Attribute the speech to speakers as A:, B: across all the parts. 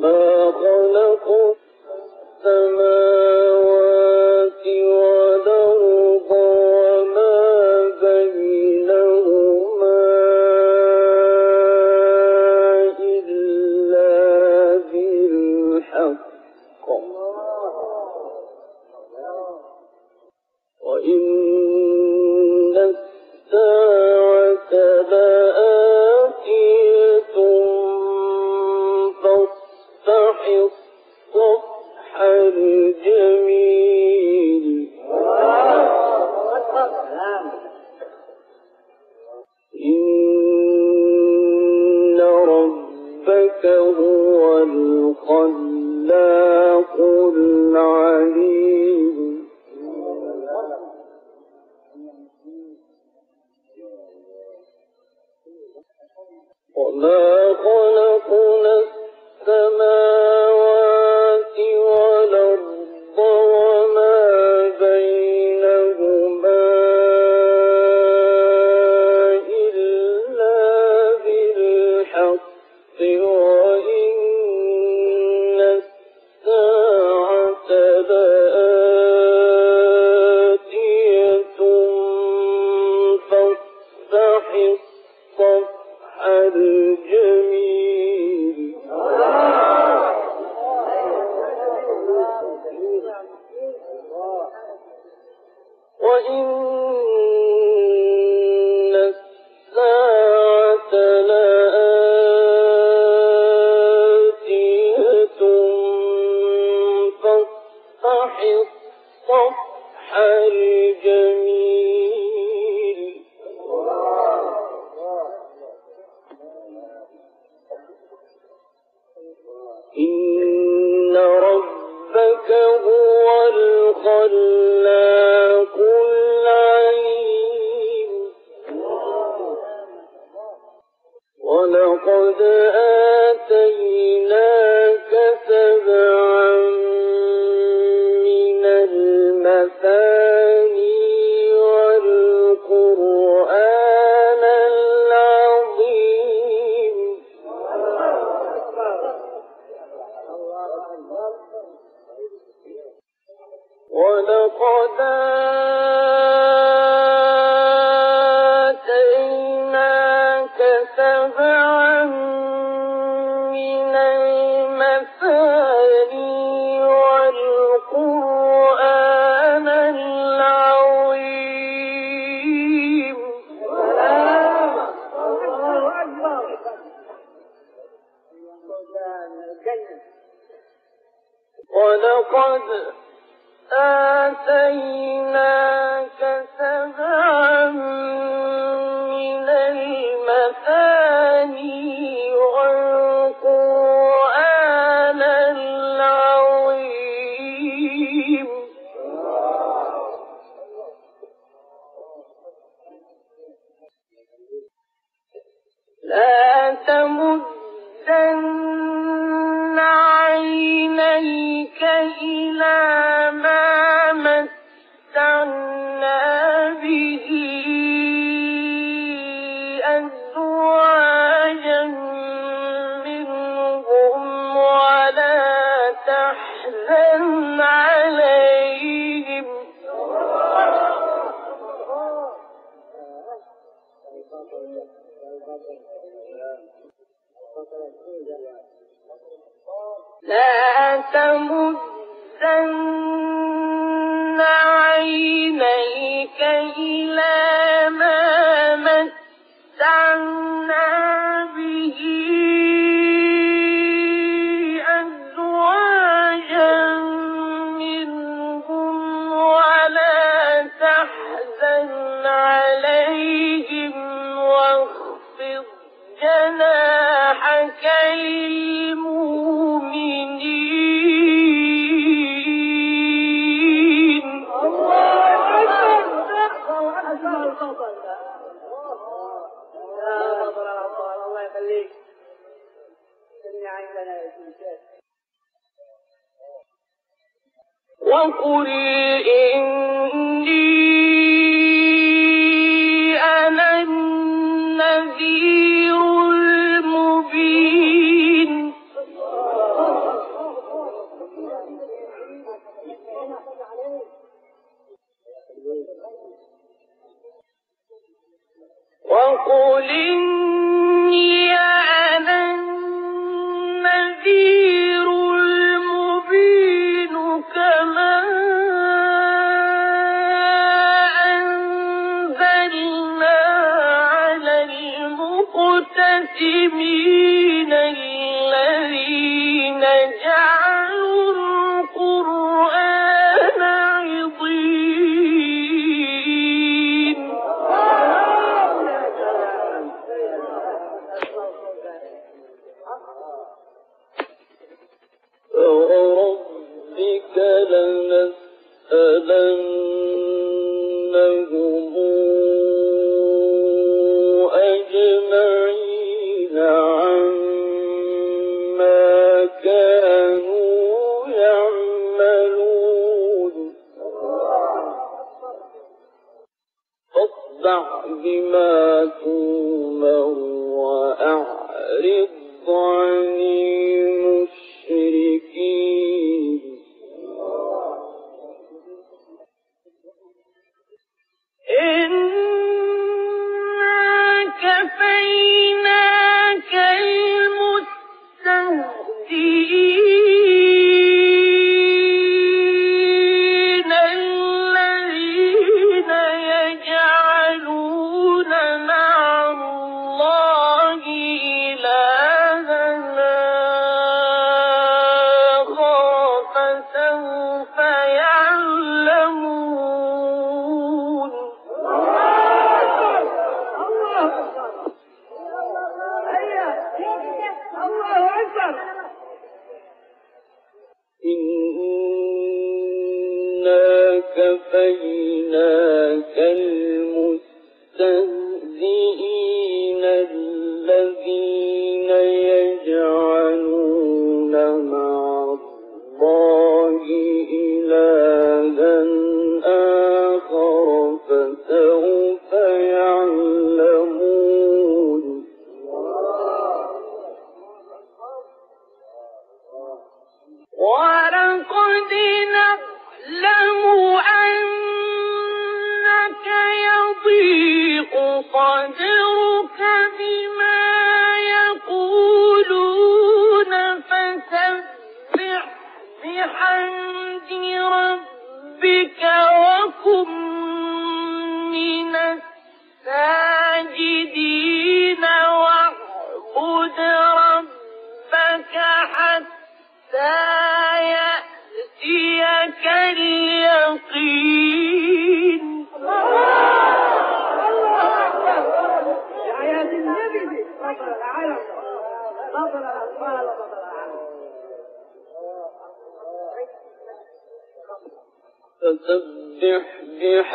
A: ما خلقوا السماوات أن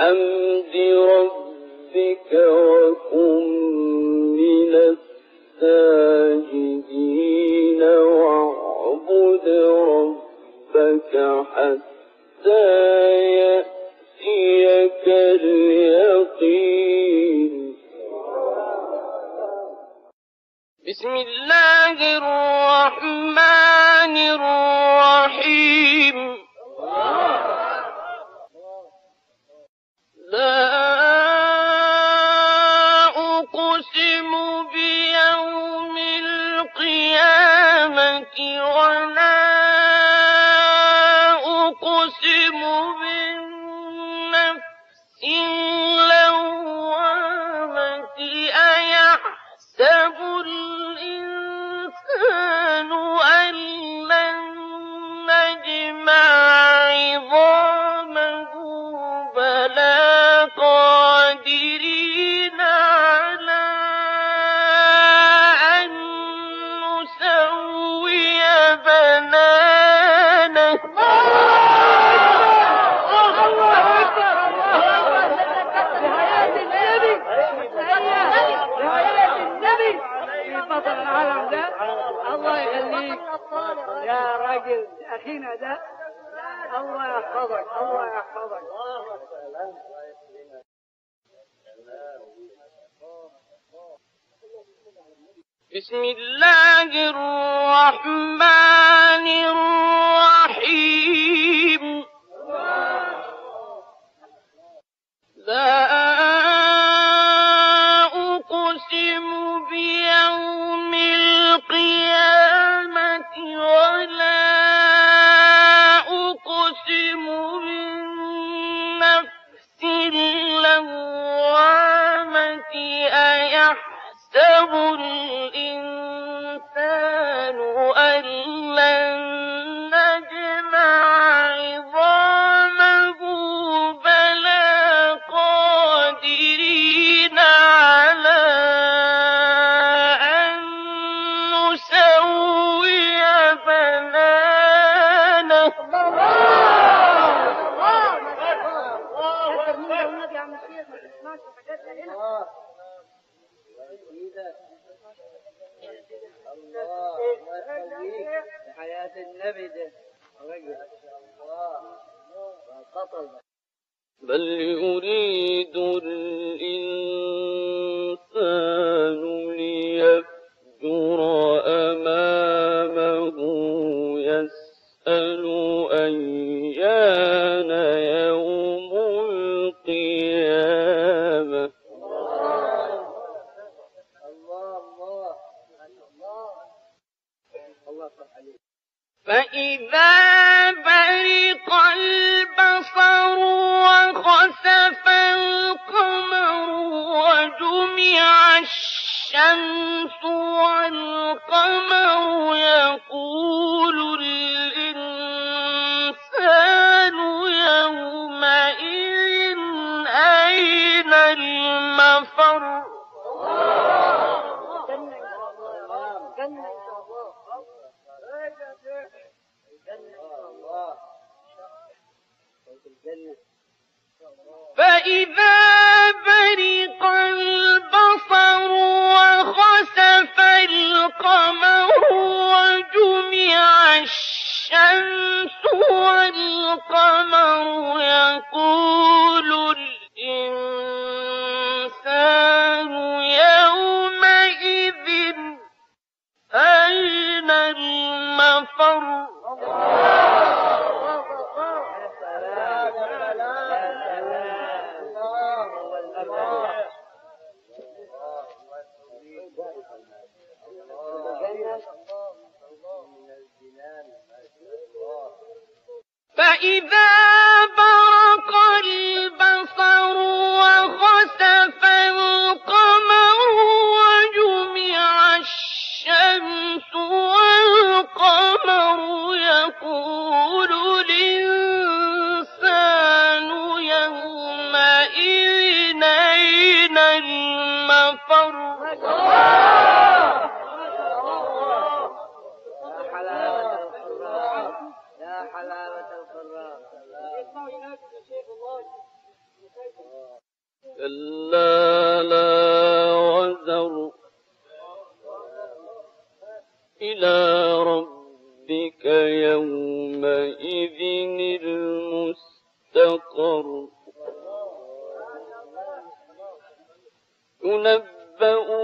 A: بحمد ربك وكن
B: يا راجل أخينا ده الله يحفظك الله يحفظك.
A: بسم الله الرحمن الرحيم. فإذا برق البصر وخسف القمر وجمع الشمس والقمر يقول الإنسان يومئذ أين المفر فإذا برق البصر وخسف القمر وجمع الشمس والقمر يقول الإنسان يومئذ أين المفر البقر تنبأ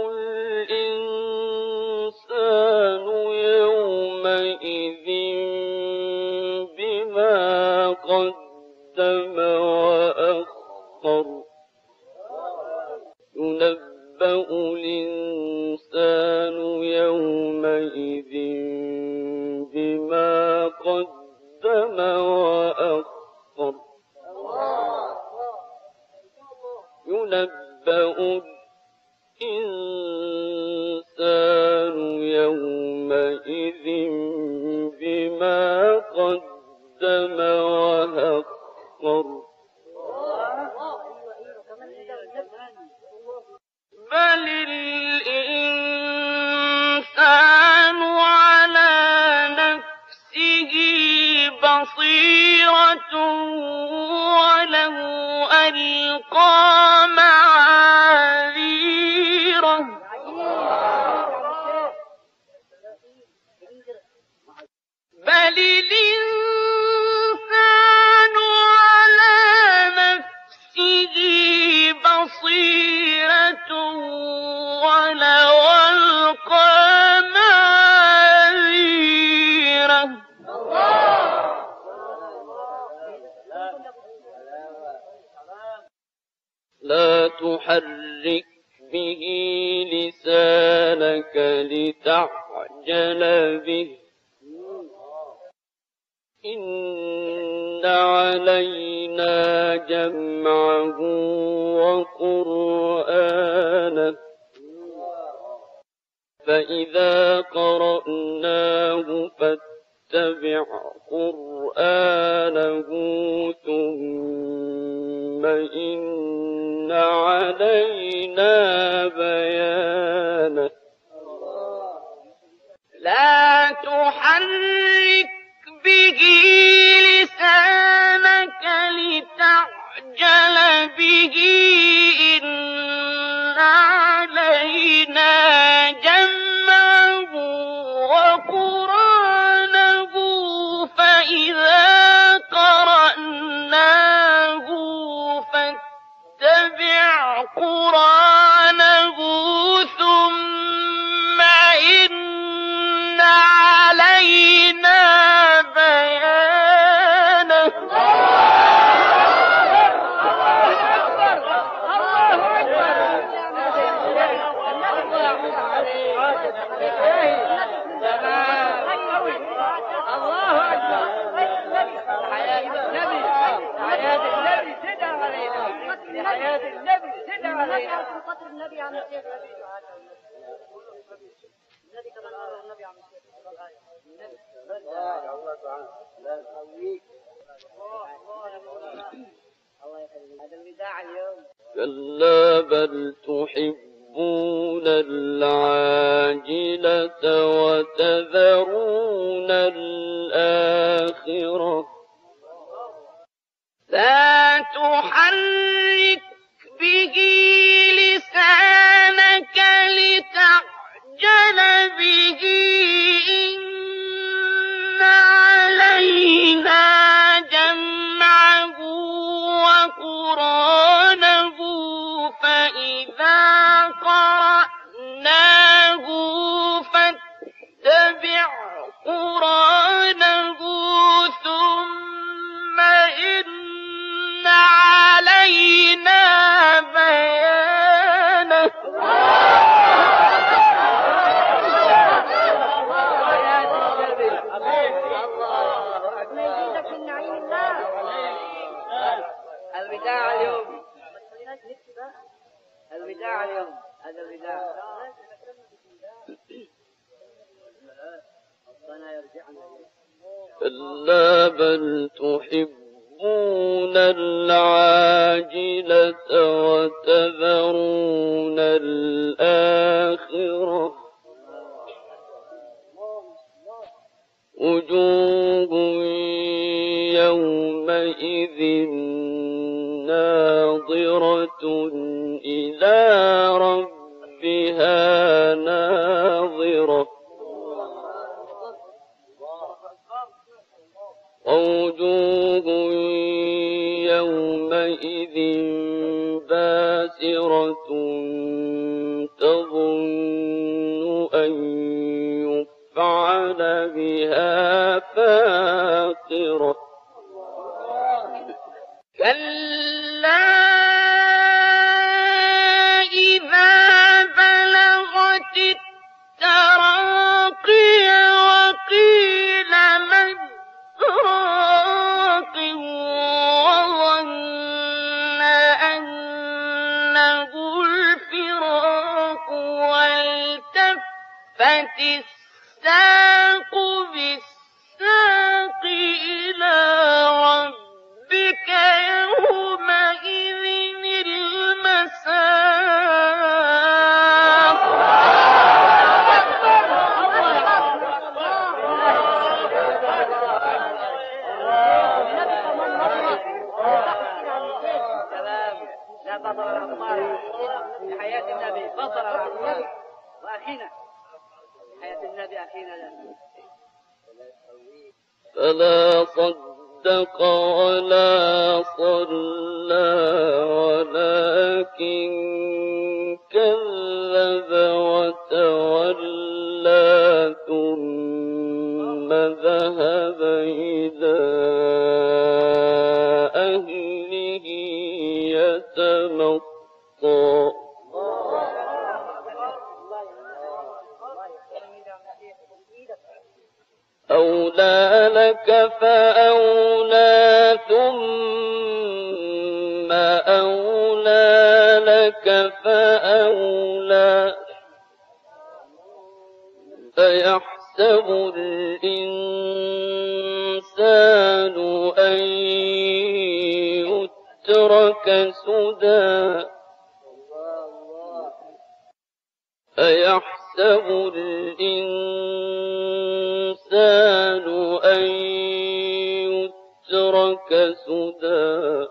A: الوداع
C: آه. اليوم.
A: آه.
C: الوداع اليوم. هذا الوداع. آه. ربنا يرجعنا
D: كلا بل تحبون العاجلة وتذرون الآخرة. وجوه يومئذ ناظرة إلى ربها ناظرة. ووجوه يومئذ باسرة تظن أن يفعل بها فاقرة. كلا
B: إِلَّا
A: فلا صدق ولا صلى ولكن كذب وتولى ربك فأولى ثم أولى لك فأولى. أيحسب الإنسان أن يترك سدى. أيحسب الإنسان سدى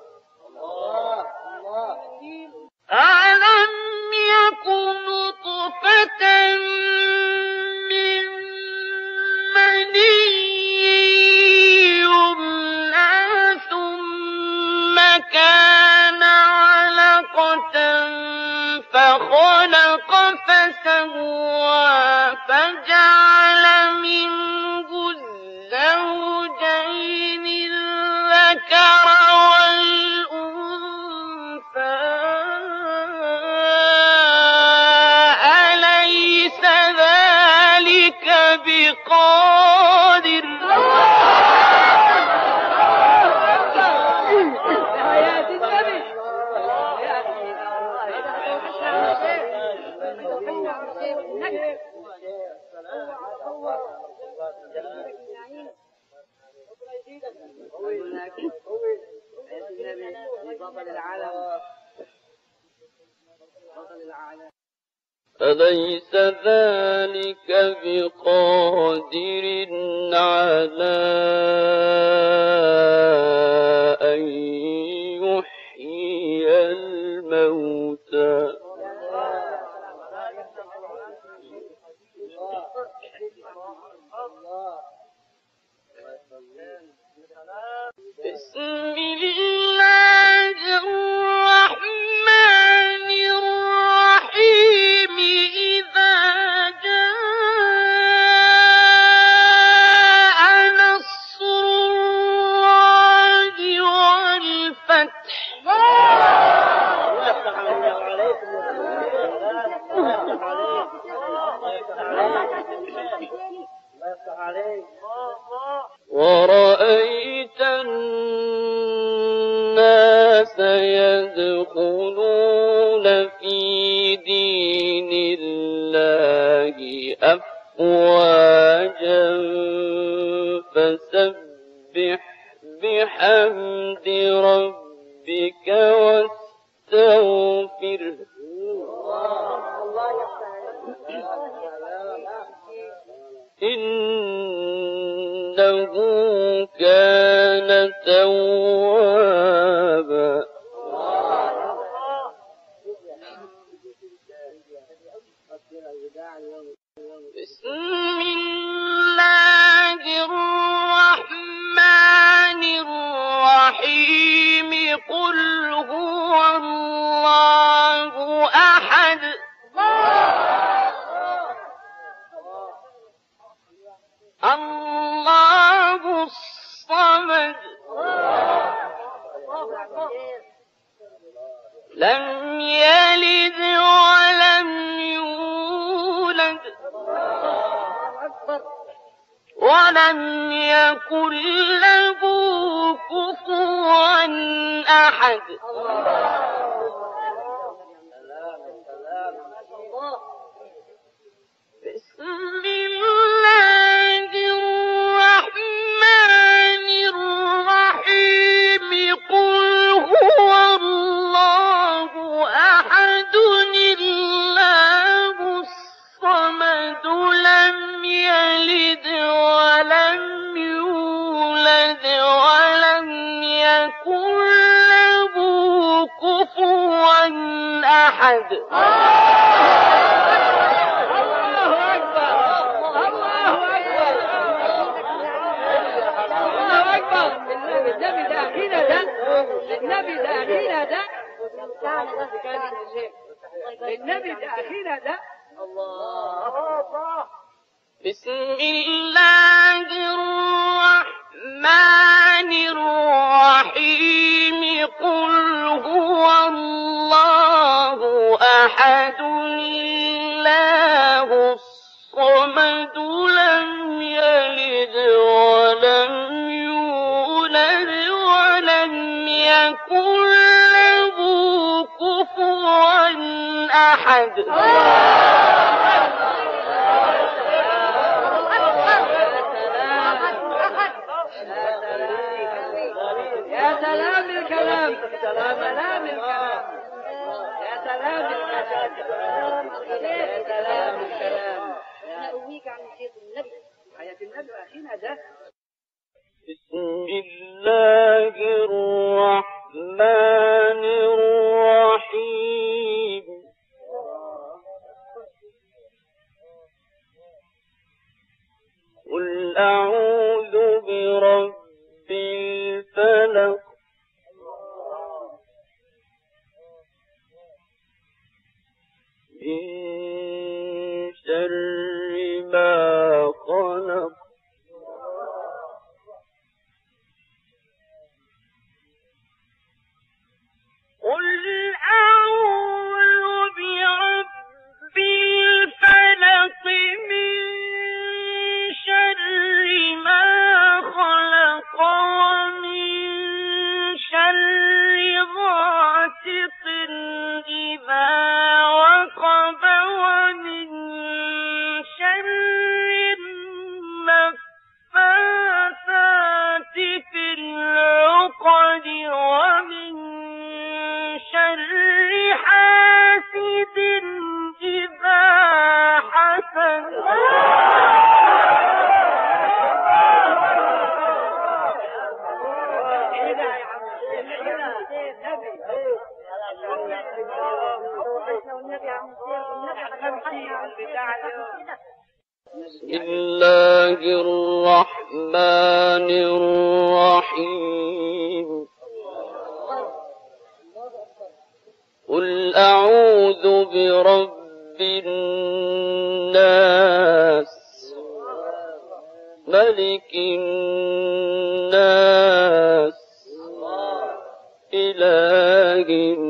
C: ليس ذلك بقادر
A: على أن يحيي الموتى. بسم الله فسبح بحمد ربك واستغفره. إنه كان توابا ولم يكن له كفوا أحد بسم كفوا أحد. الله أكبر
B: الله أكبر الله
C: أكبر النبي ده أخينا ده ده ده الله
A: بسم الله الرحمن الرحيم. قل هو الله أحد الله الصمد لم يلد ولم يولد ولم يكن له كفوا أحد
C: يا سلام الكلام يا سلام الكلام يا سلام الكلام يا سلام الكلام
E: نقويك عن شيخ النبي
C: حياة النبي أخينا ده
A: بسم الله الرحمن الرحيم. قل أعوذ برب الفلق بسم الله الرحمن الرحيم. قل أعوذ برب الناس ملك الناس إله الناس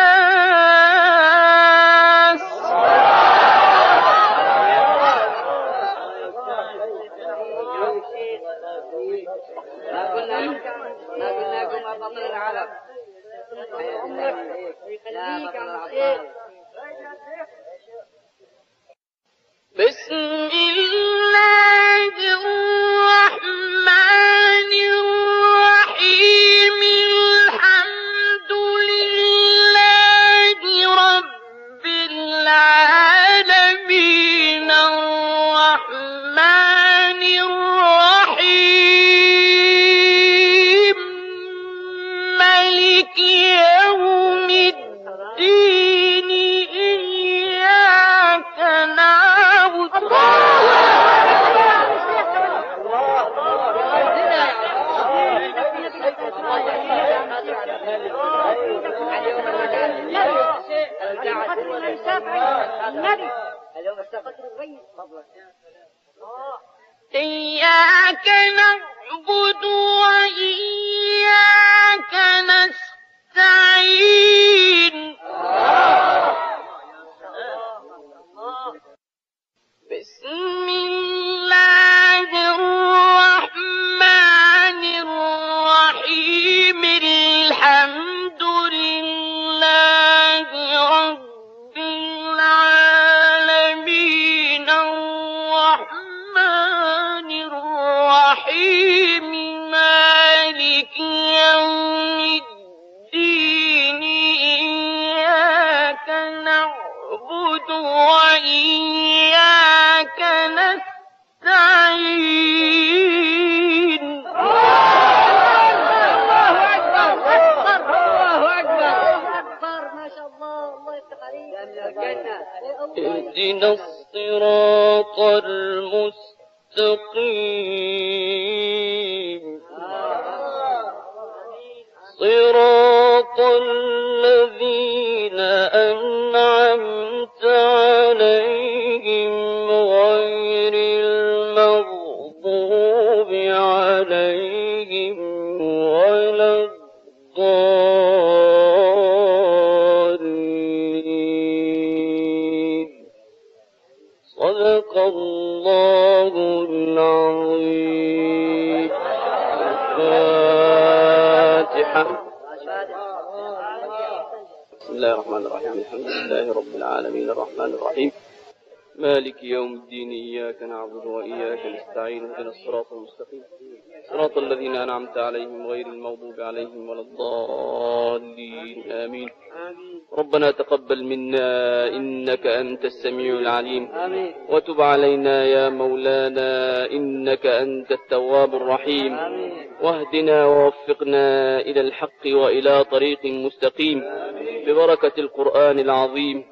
A: Mm. إياك نعبد وإياك نستعين. اهدنا الصراط المستقيم. صراط الذين أنعمت عليهم. الحمد لله رب العالمين الرحمن الرحيم. مالك يوم الدين إياك نعبد وإياك نستعين اهدنا الصراط المستقيم. صراط الذين أنعمت عليهم غير المغضوب عليهم ولا الضالين آمين. ربنا تقبل منا إنك أنت السميع العليم. وتب علينا يا مولانا إنك أنت التواب الرحيم. واهدنا ووفقنا إلى الحق وإلى طريق مستقيم. ببركة القرآن العظيم.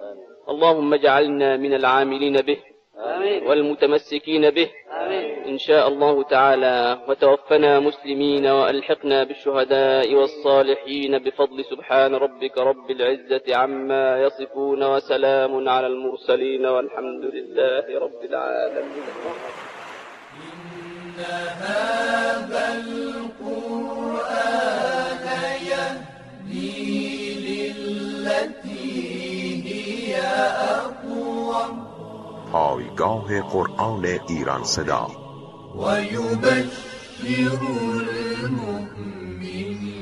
A: اللهم اجعلنا من العاملين به
C: آمين.
A: والمتمسكين به
C: آمين.
A: إن شاء الله تعالى. وتوفنا مسلمين وألحقنا بالشهداء والصالحين بفضل سبحان ربك رب العزة عما يصفون وسلام على المرسلين والحمد لله رب العالمين.
F: پایگاه قرآن ایران صدا.
G: ويبشر المؤمنين